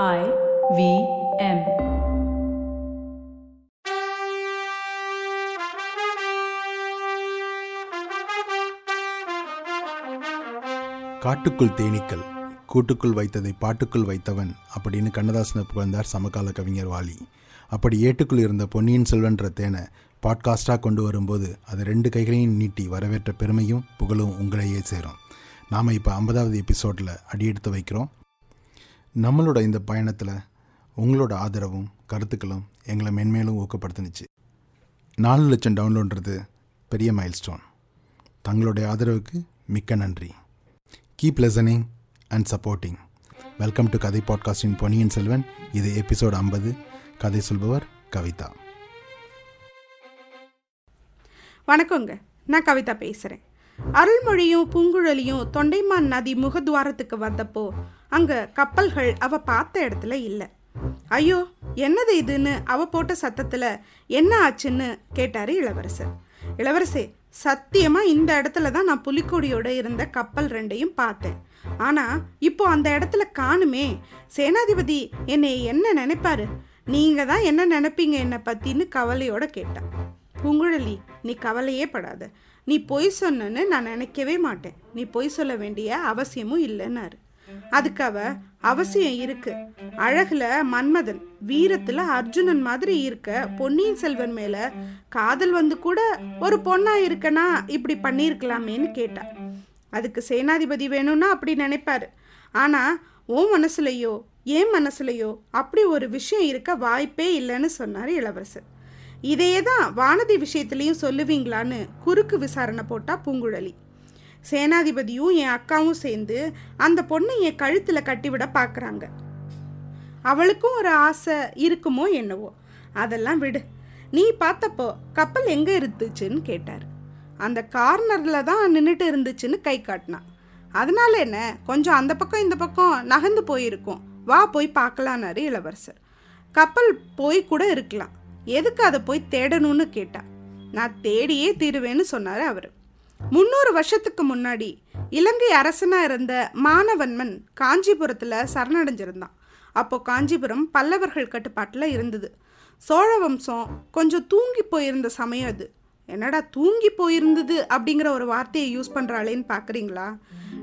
I V M. காட்டுக்குள் தேனீக்கள் கூட்டுக்குள் வைத்ததை பாட்டுக்குள் வைத்தவன் அப்படின்னு கண்ணதாசனை புகழ்ந்தார் சமகால கவிஞர் வாலி. அப்படி ஏட்டுக்குள் இருந்த பொன்னியின் செல்வன்ற தேனை பாட்காஸ்டாக கொண்டு வரும்போது அது ரெண்டு கைகளையும் நீட்டி வரவேற்ற பெருமையும் புகழும் உங்களையே சேரும். நாம் இப்போ ஐம்பதாவது எபிசோடில் அடியெடுத்து வைக்கிறோம். நம்மளோட இந்த பயணத்தில் உங்களோட ஆதரவும் கருத்துக்களும் எங்களை மென்மேலும் ஊக்கப்படுத்துனுச்சு. நாலு லட்சம் டவுன்லோடுன்றது பெரிய மைல்ஸ்டோன் தங்களுடைய ஆதரவுக்கு மிக்க நன்றி. Keep listening and supporting welcome to கதை பாட்காஸ்டின் பொன்னியின் செல்வன் இது எபிசோட் ஐம்பது. கதை சொல்பவர் கவிதா. வணக்கங்க. நான் கவிதா பேசுகிறேன் அருள்மொழியும் பூங்குழலியும் தொண்டைமான் நதி முகத்வாரத்துக்கு வந்தப்போ அங்கே கப்பல்கள் அவ பார்த்த இடத்துல இல்லை. ஐயோ என்னது இதுன்னு அவ போட்ட சத்தத்தில் என்ன ஆச்சுன்னு கேட்டார் இளவரசர். இளவரசே சத்தியமாக இந்த இடத்துல தான் நான் புலிக்கொடியோட இருந்த கப்பல் ரெண்டையும் பார்த்தேன். ஆனால் இப்போ அந்த இடத்துல காணுமே. சேனாதிபதி என்னை என்ன நினைப்பாரு? நீங்கள் தான் என்ன நினைப்பீங்க என்னை பற்றின்னு கவலையோட கேட்டான் பூங்குழலி நீ கவலையே படாத. நீ பொய் சொன்னன்னு நான் நினைக்கவே மாட்டேன். நீ பொய் சொல்ல வேண்டிய அவசியமும் இல்லைன்னாரு. அதுக்கு அவ அவசியம் இருக்கு. அழகுல மன்மதன் வீரத்துல அர்ஜுனன் மாதிரி இருக்க பொன்னியின் செல்வன் மேல காதல் வந்து கூட ஒரு பொண்ணா இருக்கனா இப்படி பண்ணியிருக்கலாமேன்னு கேட்டா. அதுக்கு சேனாதிபதி வேணும்னா அப்படி நினைப்பாரு. ஆனா உன் மனசுலையோ ஏன் மனசுலையோ அப்படி ஒரு விஷயம் இருக்க வாய்ப்பே இல்லைன்னு சொன்னார் இளவரசர். இதையே தான் வானதி விஷயத்துலையும் சொல்லுவீங்களான்னு குறுக்கு விசாரணை போட்டா பூங்குழலி. சேனாதிபதியும் என் அக்காவும் சேர்ந்து அந்த பொண்ணை என் கழுத்தில் கட்டிவிட பார்க்குறாங்க அவளுக்கும் ஒரு ஆசை இருக்குமோ என்னவோ? அதெல்லாம் விடு. நீ பார்த்தப்போ கப்பல் எங்கே இருந்துச்சுன்னு கேட்டார். அந்த கார்னரில் தான் நின்றுட்டு இருந்துச்சுன்னு கை காட்டினான் அதனால என்ன? கொஞ்சம் அந்த பக்கம் இந்த பக்கம் நகர்ந்து போயிருக்கும். வா போய் பார்க்கலான்னாரு இளவரசர். கப்பல் போய் கூட இருக்கலாம். எதுக்கு அதை போய் தேடணும்னு கேட்டா. நான் தேடியே தீருவேன்னு சொன்னார் அவர். முந்நூறு வருஷத்துக்கு முன்னாடி இலங்கை அரசனாக இருந்த மானவன்மன் காஞ்சிபுரத்தில் சரணடைஞ்சிருந்தான். அப்போ காஞ்சிபுரம் பல்லவர்கள் கட்டுப்பாட்டில் இருந்தது. சோழ வம்சம் கொஞ்சம் தூங்கி போயிருந்த சமயம் அது. என்னடா தூங்கி போயிருந்தது அப்படிங்கிற ஒரு வார்த்தையை யூஸ் பண்ணுறாளேன்னு பார்க்குறீங்களா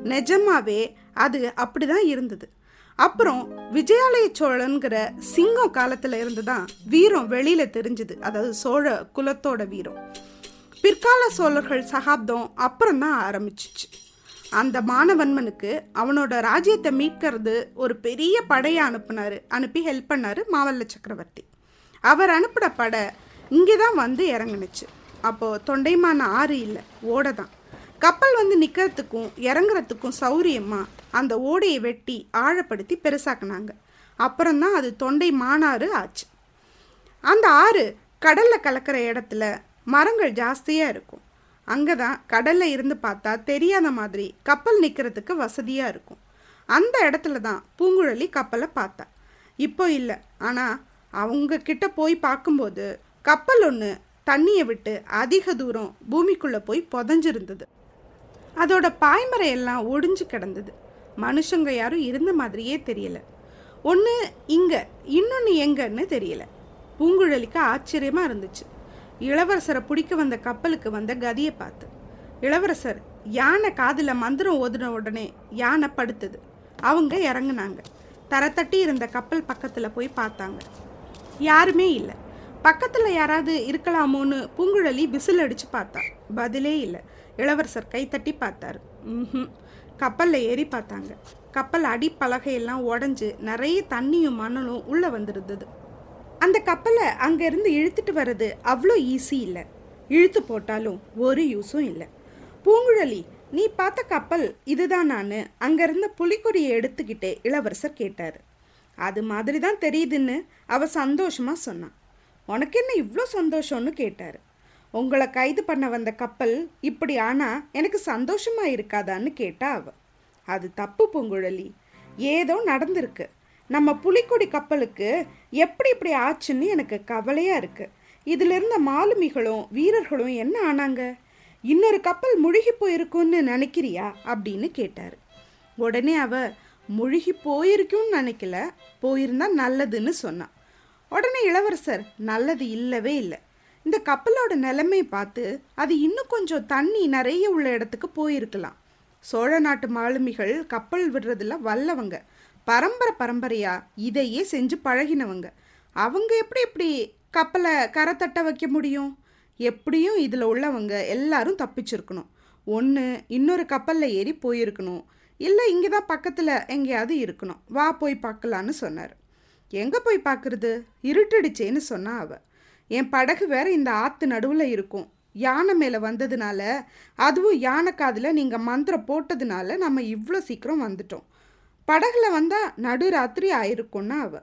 நிஜமாவே அது அப்படி தான் இருந்தது. அப்புறம் விஜயாலய சோழனுங்கிற சிங்கம் காலத்தில் இருந்து தான் வீரம் வெளியில் தெரிஞ்சுது. அதாவது சோழ குலத்தோட வீரம். பிற்கால சோழர்கள் சகாப்தம் அப்புறம் தான் ஆரம்பிச்சிச்சு. அந்த மானவன்மனுக்கு அவனோட ராஜ்யத்தை மீட்கிறது ஒரு பெரிய படையை அனுப்புனாரு அனுப்பி ஹெல்ப் பண்ணாரு மாவல்ல சக்கரவர்த்தி. அவர் அனுப்பின படை இங்கே தான் வந்து இறங்குனுச்சு. அப்போது தொண்டைமான ஆறு இல்லை ஓடை தான். கப்பல் வந்து நிற்கிறதுக்கும் இறங்குறதுக்கும் சௌரியமாக அந்த ஓடையை வெட்டி ஆழப்படுத்தி பெருசாக்குனாங்க. அப்புறம்தான் அது தொண்டை மானாறு ஆச்சு. அந்த ஆறு கடலில் கலக்கிற இடத்துல மரங்கள் ஜாஸ்தியாக இருக்கும். அங்கே தான் கடலில் இருந்து பார்த்தா தெரியாத மாதிரி கப்பல் நிற்கிறதுக்கு வசதியாக இருக்கும். அந்த இடத்துல தான் பூங்குழலி கப்பலை பார்த்தா. இப்போ இல்லை. ஆனால் அவங்க கிட்ட போய் பார்க்கும்போது கப்பல் ஒன்று தண்ணியை விட்டு அதிக தூரம் பூமிக்குள்ளே போய் புதஞ்சிருந்தது. அதோட பாய்மரை எல்லாம் ஒடிஞ்சு கிடந்தது. மனுஷங்க யாரும் இருந்த மாதிரியே தெரியல. ஒன்று இங்கே இன்னொன்று எங்கன்னு தெரியல. பூங்குழலிக்கு ஆச்சரியமாக இருந்துச்சு. இளவரசரை பிடிக்க வந்த கப்பலுக்கு வந்த கதியை பார்த்து. இளவரசர் யானை காதில் மந்திரம் ஓதுன உடனே யானை படுத்துது. அவங்க இறங்குனாங்க. தரத்தட்டி இருந்த கப்பல் பக்கத்தில் போய் பார்த்தாங்க. யாருமே இல்லை. பக்கத்தில் யாராவது இருக்கலாமோன்னு பூங்குழலி விசில் அடித்து பார்த்தா. பதிலே இல்லை. இளவரசர் கைத்தட்டி பார்த்தாரு. ம் கப்பலில் ஏறி பார்த்தாங்க. கப்பல் அடிப்பலகையெல்லாம் உடஞ்சி நிறைய தண்ணியும் மணலும் உள்ளே வந்துருந்தது. அந்த கப்பலை அங்கேருந்து இழுத்துட்டு வர்றது அவ்வளோ ஈஸி இல்லை. இழுத்து போட்டாலும் ஒரு யூஸும் இல்லை. பூங்குழலி நீ பார்த்த கப்பல் இதுதான் நான். அங்கேருந்த புலிக்கொடியை எடுத்துக்கிட்டே இளவரசர் கேட்டார். அது மாதிரி தான் தெரியுதுன்னு அவ சந்தோஷமாக சொன்னான். உனக்கு என்ன இவ்வளோ சந்தோஷம்னு? கேட்டார். உங்களை கைது பண்ண வந்த கப்பல் இப்படி ஆனால் எனக்கு சந்தோஷமாக இருக்காதான்னு கேட்டா அவ. அது தப்பு பூங்குழலி. ஏதோ நடந்திருக்கு. நம்ம புலிக்கொடி கப்பலுக்கு எப்படி இப்படி ஆச்சுன்னு எனக்கு கவலையாக இருக்குது இதிலிருந்த மாலுமிகளும் வீரர்களும் என்ன ஆனாங்க? இன்னொரு கப்பல் முழுகி போயிருக்குன்னு நினைக்கிறியா? அப்படின்னு கேட்டார். உடனே அவ முழுகி போயிருக்கும்னு நினைக்கல. போயிருந்தா நல்லதுன்னு சொன்னான் உடனே இளவரசர் நல்லது இல்லவே இல்லை. இந்த கப்பலோட நிலைமை பார்த்து அது இன்னும் கொஞ்சம் தண்ணி நிறைய உள்ள இடத்துக்கு போயிருக்கலாம். சோழ நாட்டு மாலுமிகள் கப்பல் விடுறதுல வல்லவங்க. பரம்பரை பரம்பரையா இதையே செஞ்சு பழகினவங்க. அவங்க எப்படி இப்படி கப்பலை கரை தட்ட வைக்க முடியும்? எப்படியும் இதில் உள்ளவங்க எல்லாரும் தப்பிச்சிருக்கணும். ஒன்று இன்னொரு கப்பலில் ஏறி போயிருக்கணும். இல்லை இங்கே தான் பக்கத்தில் எங்கேயாவது இருக்கணும். வா போய் பார்க்கலான்னு சொன்னார். எங்கே போய் பார்க்குறது? இருட்டுடுச்சேன்னு சொன்னா அவ. என் படகு வேற இந்த ஆற்று நடுவில் இருக்கும். யானை மேலே வந்ததுனால அதுவும் யானை காதில் நீங்கள் மந்திரம் போட்டதுனால நம்ம இவ்வளோ சீக்கிரம் வந்துட்டோம். படகுல வந்தால் நடுராத்திரி ஆயிருக்கும்னா அவ.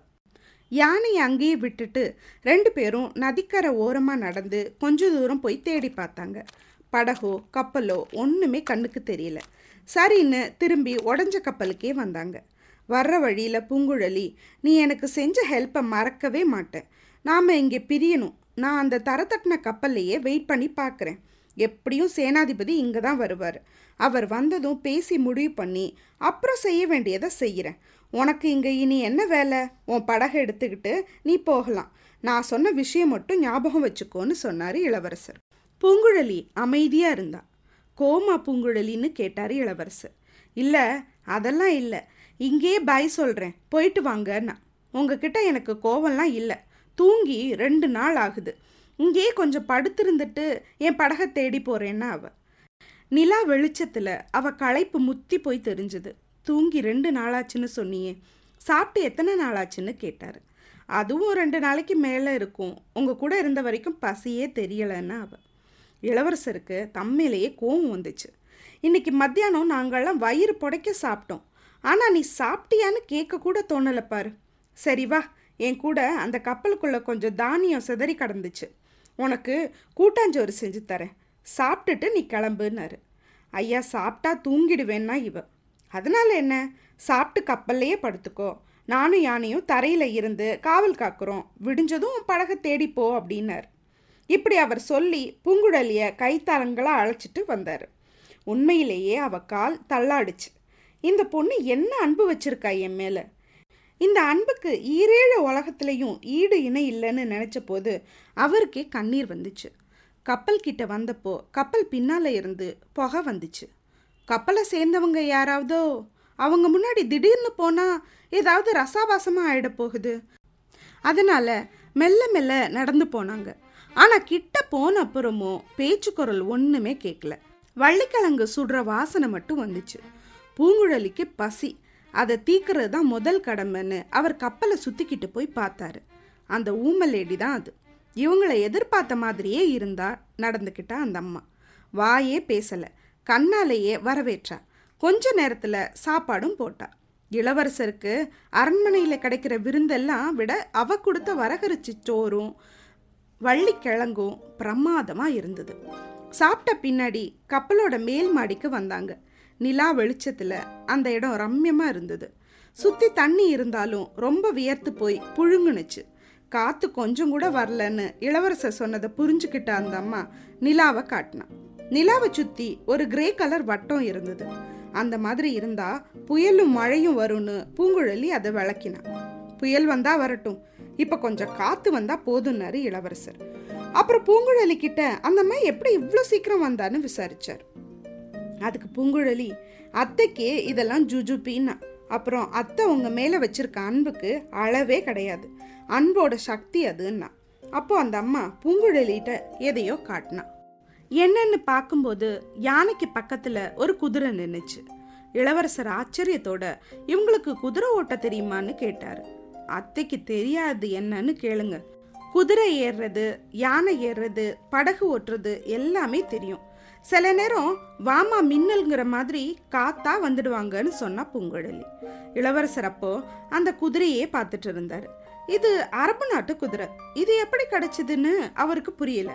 யானையை அங்கேயே விட்டுட்டு ரெண்டு பேரும் நதிக்கரை ஓரமாக நடந்து கொஞ்ச தூரம் போய் தேடி பார்த்தாங்க. படகோ கப்பலோ ஒன்றுமே கண்ணுக்கு தெரியல. சரின்னு திரும்பி உடஞ்ச கப்பலுக்கே வந்தாங்க. வர்ற வழியில் பூங்குழலி நீ எனக்கு செஞ்ச ஹெல்ப்பை மறக்கவே மாட்டேன். நாம் இங்கே பிரியணும். நான் அந்த தரத்தட்டின கப்பல்லையே வெயிட் பண்ணி பார்க்குறேன். எப்படியும் சேனாதிபதி இங்கே தான் வருவார். அவர் வந்ததும் பேசி முடிவு பண்ணி அப்புறம் செய்ய வேண்டியதை செய்கிறேன் உனக்கு இங்கே இனி என்ன வேலை? உன் படகை எடுத்துக்கிட்டு நீ போகலாம். நான் சொன்ன விஷயம் மட்டும் ஞாபகம் வச்சுக்கோன்னு சொன்னார் இளவரசர். பூங்குழலி அமைதியாக இருந்தா. கோமா பூங்குழலின்னு கேட்டார் இளவரசர். இல்லை அதெல்லாம் இல்லை. இங்கேயே பாய் சொல்கிறேன் போயிட்டு வாங்கன்னா உங்ககிட்ட எனக்கு கோவம்லாம் இல்லை. தூங்கி ரெண்டு நாள் ஆகுது. இங்கேயே கொஞ்சம் படுத்திருந்துட்டு என் படகை தேடி போகிறேன்னா அவ. நிலா வெளிச்சத்தில் அவ களைப்பு முத்தி போய் தெரிஞ்சுது. தூங்கி ரெண்டு நாளாச்சுன்னு சொன்னியே. சாப்பிட்டு எத்தனை நாளாச்சுன்னு கேட்டார். அதுவும் ரெண்டு நாளைக்கு மேலே இருக்கும். உங்கள் கூட இருந்த வரைக்கும் பசியே தெரியலைன்னா அவ. இளவரசருக்கு தம்மையிலேயே கோவம் வந்துச்சு. இன்னைக்கு மத்தியானம் நாங்கள்லாம் வயிறு புடைக்க சாப்பிட்டோம். ஆனால் நீ சாப்பிட்டியான்னு கேட்கக்கூட தோணலை பாரு. சரி வா என் கூட அந்த கப்பலுக்குள்ளே கொஞ்சம் தானியம் சிதறி கடந்துச்சு. உனக்கு கூட்டாஞ்சோறு செஞ்சு தரேன். சாப்பிட்டுட்டு நீ கிளம்புனாரு ஐயா சாப்பிட்டா தூங்கிடுவேன்னா இவ. அதனால என்ன? சாப்பிட்டு கப்பல்லையே படுத்துக்கோ. நானும் யானையும் தரையில் இருந்து காவல் காக்குறோம். விடிஞ்சதும் உன் படகை தேடிப்போ அப்படின்னார். இப்படி அவர் சொல்லி பூங்குழலிய கைத்தரங்களாக அழைச்சிட்டு வந்தார். உண்மையிலேயே அவ கால் தள்ளாடுச்சு. இந்த பொண்ணு என்ன அன்பு வச்சிருக்கா என் மேலே? இந்த அன்புக்கு ஈரேழு உலகத்துலேயும் ஈடு இணை இல்லைன்னு நினச்ச போது அவருக்கே கண்ணீர் வந்துச்சு. கப்பல் கிட்ட வந்தப்போ கப்பல் பின்னால் இருந்து புகை வந்துச்சு. கப்பலை சேர்ந்தவங்க யாராவதோ? அவங்க முன்னாடி திடீர்னு போனால் ஏதாவது ரசாபாசமாக ஆகிட போகுது. அதனால் மெல்ல மெல்ல நடந்து போனாங்க. ஆனால் கிட்ட போன அப்புறமும் பேச்சு குரல் ஒன்றுமே கேட்கல வள்ளிக்கிழங்கு சுடுற வாசனை மட்டும் வந்துச்சு. பூங்குழலிக்கு பசி அதை தீக்கிறது தான் முதல் கடமைன்னு அவர் கப்பலை சுற்றிக்கிட்டு போய் பார்த்தாரு. அந்த ஊமலேடி தான் அது. இவங்களை எதிர்பார்த்த மாதிரியே இருந்தா நடந்துக்கிட்டா அந்த அம்மா. வாயே பேசலை. கண்ணாலேயே வரவேற்றா. கொஞ்ச நேரத்தில் சாப்பாடும் போட்டா. இளவரசருக்கு அரண்மனையில் கிடைக்கிற விருந்தெல்லாம் விட அவ கொடுத்த வரகரிச்சி சோறும் வள்ளிக்கிழங்கும் பிரமாதமாக இருந்தது. சாப்பிட்ட பின்னாடி கப்பலோட மேல் மாடிக்கு வந்தாங்க. நிலா வெளிச்சத்தில் அந்த இடம் ரம்யமாக இருந்தது. சுற்றி தண்ணி இருந்தாலும் ரொம்ப வியர்த்து போய் புழுங்குனுச்சு. காற்று கொஞ்சம் கூட வரலன்னு இளவரசர் சொன்னதை புரிஞ்சுக்கிட்ட அந்த அம்மா நிலாவை காட்டினான் நிலாவை சுற்றி ஒரு கிரே கலர் வட்டம் இருந்தது. அந்த மாதிரி இருந்தா புயலும் மழையும் வரும்னு பூங்குழலி அதை விளக்கினான் புயல் வந்தா வரட்டும் இப்போ கொஞ்சம் காத்து வந்தா போதும்னாரு இளவரசர். அப்புறம் பூங்குழலி கிட்ட அந்த அம்மா எப்படி இவ்வளோ சீக்கிரம் வந்தான்னு விசாரிச்சார். அதுக்கு பூங்குழலி அத்தைக்கு இதெல்லாம் ஜுஜுபின்னா. அப்புறம் அத்தை உங்கள் மேலே வச்சிருக்க அன்புக்கு அளவே கிடையாது. அன்போட சக்தி அதுன்னா. அப்போ அந்த அம்மா பூங்குழலிட்ட எதையோ காட்டினா. என்னன்னு பார்க்கும்போது யானைக்கு பக்கத்தில் ஒரு குதிரை நின்றுச்சு இளவரசர் ஆச்சரியத்தோட இவங்களுக்கு குதிரை ஓட்ட தெரியுமான்னு கேட்டார். அத்தைக்கு தெரியாது என்னன்னு கேளுங்க. குதிரை ஏறுறது யானை ஏறுறது படகு ஓட்டுறது எல்லாமே தெரியும். சில நேரம் வாமா மின்னல்ங்கிற மாதிரி காத்தா வந்துடுவாங்கன்னு சொன்னா பூங்குழலி. இளவரசர் அப்போ அந்த குதிரையே பார்த்துட்டு இருந்தார். இது அரபு நாட்டு குதிரை. இது எப்படி கிடைச்சதுன்னு அவருக்கு புரியல.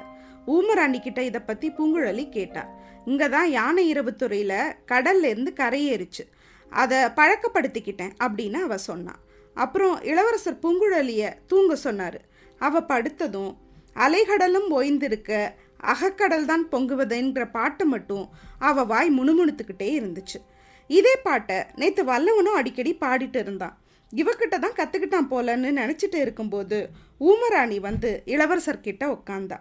ஊமராணி கிட்ட இதை பத்தி பூங்குழலி கேட்டா. இங்க தான் யானை இரவு துறையில கடல்ல இருந்து கரையேறிச்சு. அதை பழக்கப்படுத்திக்கிட்டேன் அப்படின்னு அவ சொன்னான் அப்புறம் இளவரசர் பூங்குழலிய தூங்க சொன்னாரு. அவ படுத்ததும் அலைகடலும் ஓய்ந்திருக்க அகக்கடல் தான் பொங்குவதுங்கிற பாட்டு மட்டும் அவ வாய் முணுமுணுத்துக்கிட்டே இருந்துச்சு. இதே பாட்டை நேற்று வல்லவனும் அடிக்கடி பாடிட்டு இருந்தான். இவக்கிட்ட தான் கற்றுக்கிட்டான் போலன்னு நினச்சிட்டு இருக்கும்போது ஊமராணி வந்து இளவரசர் கிட்ட உக்காந்தா.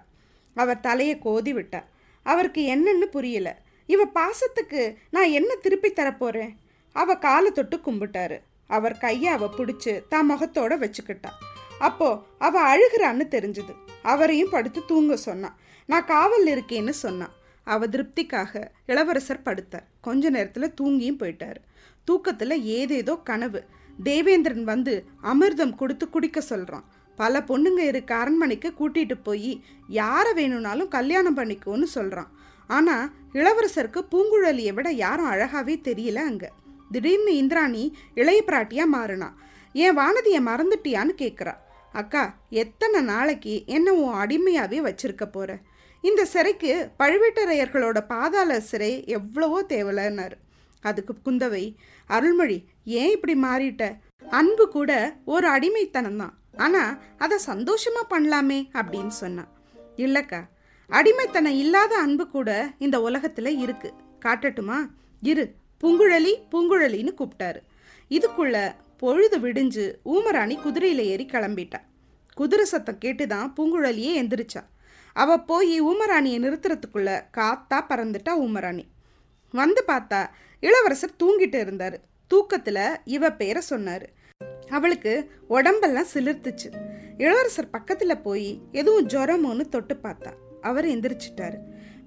அவர் தலையை கோதி விட்டா அவருக்கு என்னன்னு புரியல. இவ பாசத்துக்கு நான் என்ன திருப்பி தரப்போறேன்? அவ காலை தொட்டு கும்பிட்டாரு. அவர் கையை அவ பிடிச்சி தான் முகத்தோட வச்சுக்கிட்டா. அப்போ அவ அழுகிறான்னு தெரிஞ்சுது. அவரையும் படுத்து தூங்க சொன்னான் நான் காவல் இருக்கேன்னு சொன்னான். அவ திருப்திக்காக இளவரசர் படுத்தார். கொஞ்ச நேரத்தில் தூங்கியும் போயிட்டார். தூக்கத்தில் ஏதேதோ கனவு. தேவேந்திரன் வந்து அமிர்தம் கொடுத்து குடிக்க சொல்கிறான் பல பொண்ணுங்க இருக்க அரண்மனைக்கு கூட்டிகிட்டு போய் யாரை வேணும்னாலும் கல்யாணம் பண்ணிக்கோன்னு சொல்கிறான் ஆனால் இளவரசருக்கு பூங்குழலியை விட யாரும் அழகாகவே தெரியல அங்கே. திடீர்னு இந்திராணி இளைய பிராட்டியாக மாறினா. என் வானதியை மறந்துட்டியான்னு கேட்குறா அக்கா எத்தனை நாளைக்கு என்ன உன் அடிமையாகவே வச்சிருக்க போகிற இந்த சிறைக்கு பழுவேட்டரையர்களோட பாதாள சிறை எவ்வளவோ தேவலைன்னாரு. அதுக்கு குந்தவை அருள்மொழி ஏன் இப்படி மாறிட்ட? அன்பு கூட ஒரு அடிமைத்தனம் தான் அதை சந்தோஷமாக பண்ணலாமே அப்படின்னு சொன்னான் இல்லைக்கா அடிமைத்தனம் இல்லாத அன்பு கூட இந்த உலகத்தில் இருக்கு. காட்டட்டுமா? இரு பூங்குழலி பூங்குழலின்னு கூப்பிட்டாரு. இதுக்குள்ள பொழுது விடிஞ்சு ஊமராணி குதிரையில் ஏறி கிளம்பிட்டா. குதிரை சத்தம் கேட்டு தான் பூங்குழலியே எந்திரிச்சா. அவ போய் ஊமராணியை நிறுத்துறதுக்குள்ள காத்தா பறந்துட்டா ஊமராணி. வந்து பார்த்தா இளவரசர் தூங்கிட்டு இருந்தார். தூக்கத்தில் இவ பேரை சொன்னார். அவளுக்கு உடம்பெல்லாம் சிலிர்த்துச்சு. இளவரசர் பக்கத்தில் போய் எதுவும் ஜுரமோன்னு தொட்டு பார்த்தா. அவர் எந்திரிச்சிட்டாரு.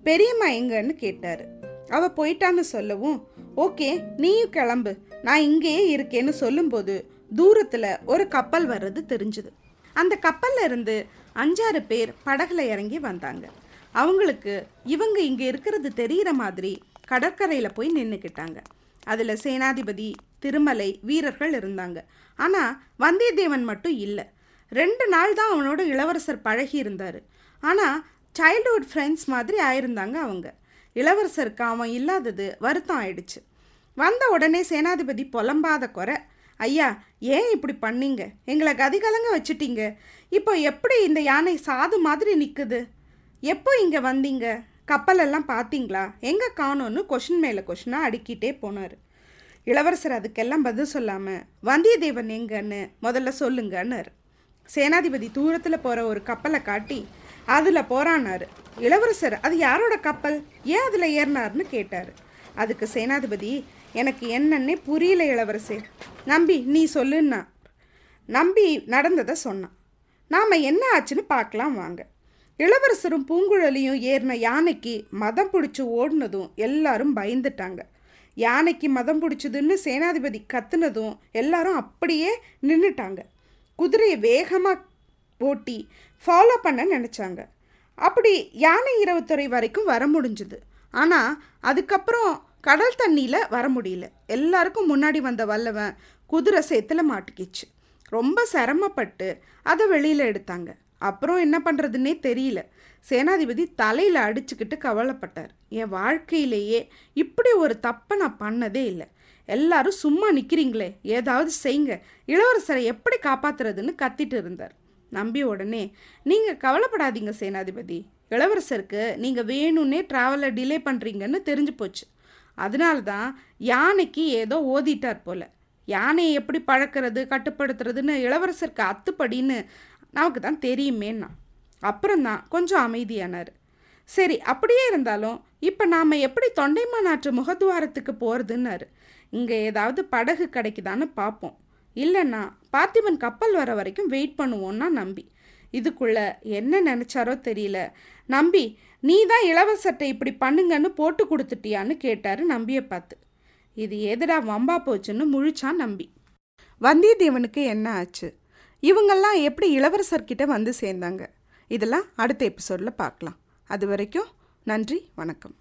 பெரியம்மா எங்கன்னு கேட்டார். அவ போயிட்டான்னு சொல்லவும் ஓகே நீயும் கிளம்பு. நான் இங்கேயே இருக்கேன்னு சொல்லும்போது தூரத்தில் ஒரு கப்பல் வர்றது தெரிஞ்சுது. அந்த கப்பல்ல இருந்து அஞ்சாறு பேர் படகுல இறங்கி வந்தாங்க. அவங்களுக்கு இவங்க இங்கே இருக்கிறது தெரிகிற மாதிரி கடற்கரையில் போய் நின்றுக்கிட்டாங்க அதில் சேனாதிபதி திருமலை வீரர்கள் இருந்தாங்க. ஆனால் வந்தியத்தேவன் மட்டும் இல்லை. ரெண்டு நாள் தான் அவனோட இளவரசர் பழகி இருந்தார். ஆனால் சைல்ட்ஹுட் ஃப்ரெண்ட்ஸ் மாதிரி ஆயிருந்தாங்க அவங்க. இளவரசருக்கு அவன் இல்லாதது வருத்தம் ஆயிடுச்சு. வந்த உடனே சேனாதிபதி புலம்பாத குறை ஐயா ஏன் இப்படி பண்ணீங்க? எங்களை கதிகலங்க வச்சுட்டீங்க. இப்போ எப்படி இந்த யானை சாது மாதிரி நிற்குது எப்போ இங்கே வந்தீங்க? கப்பலெல்லாம் பார்த்தீங்களா? எங்கே காணோன்னு கொஷின் மேலே கொஷினாக அடுக்கிட்டே போனார். இளவரசர் அதுக்கெல்லாம் பதில் சொல்லாமல் வந்தியத்தேவன் எங்கன்னு முதல்ல சொல்லுங்கன்னாரு. சேனாதிபதி தூரத்தில் போகிற ஒரு கப்பலை காட்டி அதில் போறானாரு இளவரசர் அது யாரோட கப்பல்? ஏன் அதில் ஏறினார்னு கேட்டார். அதுக்கு சேனாதிபதி எனக்கு என்னன்னே புரியல இளவரசே. நம்பி நீ சொல்லுன்னா. நம்பி நடந்ததை சொன்னான் நாம் என்ன ஆச்சுன்னு பார்க்கலாம் வாங்க. இளவரசரும் பூங்குழலியும் ஏறின யானைக்கு மதம் பிடிச்சி ஓடினதும் எல்லாரும் பயந்துட்டாங்க. யானைக்கு மதம் பிடிச்சதுன்னு சேனாதிபதி கத்துனதும் எல்லாரும் அப்படியே நின்றுட்டாங்க குதிரையை வேகமாக ஓட்டி ஃபாலோ பண்ண நினச்சாங்க. அப்படி யானை இரவுத்துறை வரைக்கும் வர முடிஞ்சுது. ஆனால் அதுக்கப்புறம் கடல் தண்ணியில் வர முடியல. எல்லாருக்கும் முன்னாடி வந்த வல்லவன் குதிரை சேத்துல மாட்டிக்கிச்சு. ரொம்ப சிரமப்பட்டு அதை வெளியில் எடுத்தாங்க. அப்புறம் என்ன பண்ணுறதுன்னே தெரியல. சேனாதிபதி தலையில் அடிச்சுக்கிட்டு கவலைப்பட்டார். என் வாழ்க்கையிலேயே இப்படி ஒரு தப்பை நான் பண்ணதே இல்லை. எல்லாரும் சும்மா நிற்கிறீங்களே ஏதாவது செய்யுங்க இளவரசரை எப்படி காப்பாத்துறதுன்னு கத்திட்டு இருந்தார். நம்பி உடனே நீங்கள் கவலைப்படாதீங்க சேனாதிபதி. இளவரசருக்கு நீங்கள் வேணும்னே ட்ராவலை டிலே பண்ணுறீங்கன்னு தெரிஞ்சு போச்சு. அதனால்தான் யானைக்கு ஏதோ ஓதிட்டார் போல. யானையை எப்படி பழக்கிறது கட்டுப்படுத்துறதுன்னு இளவரசருக்கு அத்துப்படின்னு நமக்கு தான் தெரியுமேன்னா. அப்புறம்தான் கொஞ்சம் அமைதியானார். சரி அப்படியே இருந்தாலும் இப்போ நாம் எப்படி தொண்டைமானாற்று முகத்துவாரத்துக்கு போகிறதுன்னாரு இங்கே ஏதாவது படகு கிடைக்குதான்னு பார்ப்போம் இல்லைன்னா பார்த்திபன் கப்பல் வர வரைக்கும் வெயிட் பண்ணுவோன்னா நம்பி. இதுக்குள்ள என்ன நினச்சாரோ தெரியல. நம்பி நீ தான் இளவரசர்கிட்ட இப்படி பண்ணுங்கன்னு போட்டு கொடுத்துட்டியான்னு கேட்டாரு நம்பியை பார்த்து. இது எதுடா வம்பா போச்சுன்னு முழிச்சான் நம்பி. வந்தியத்தேவனுக்கு என்ன ஆச்சு? இவங்கெல்லாம் எப்படி இளவரசர்கிட்ட வந்து சேர்ந்தாங்க? இதெல்லாம் அடுத்த எபிசோடில் பார்க்கலாம். அது வரைக்கும் நன்றி வணக்கம்.